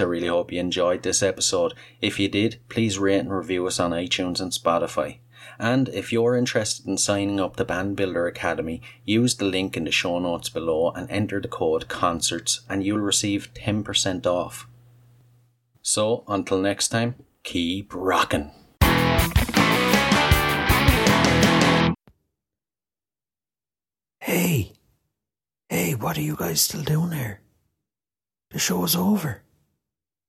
I really hope you enjoyed this episode. If you did, please rate and review us on iTunes and Spotify. And if you're interested in signing up to Band Builder Academy, use the link in the show notes below and enter the code CONCERTS and you'll receive 10% off. So, until next time, keep rocking. Hey, hey, what are you guys still doing here? The show's over.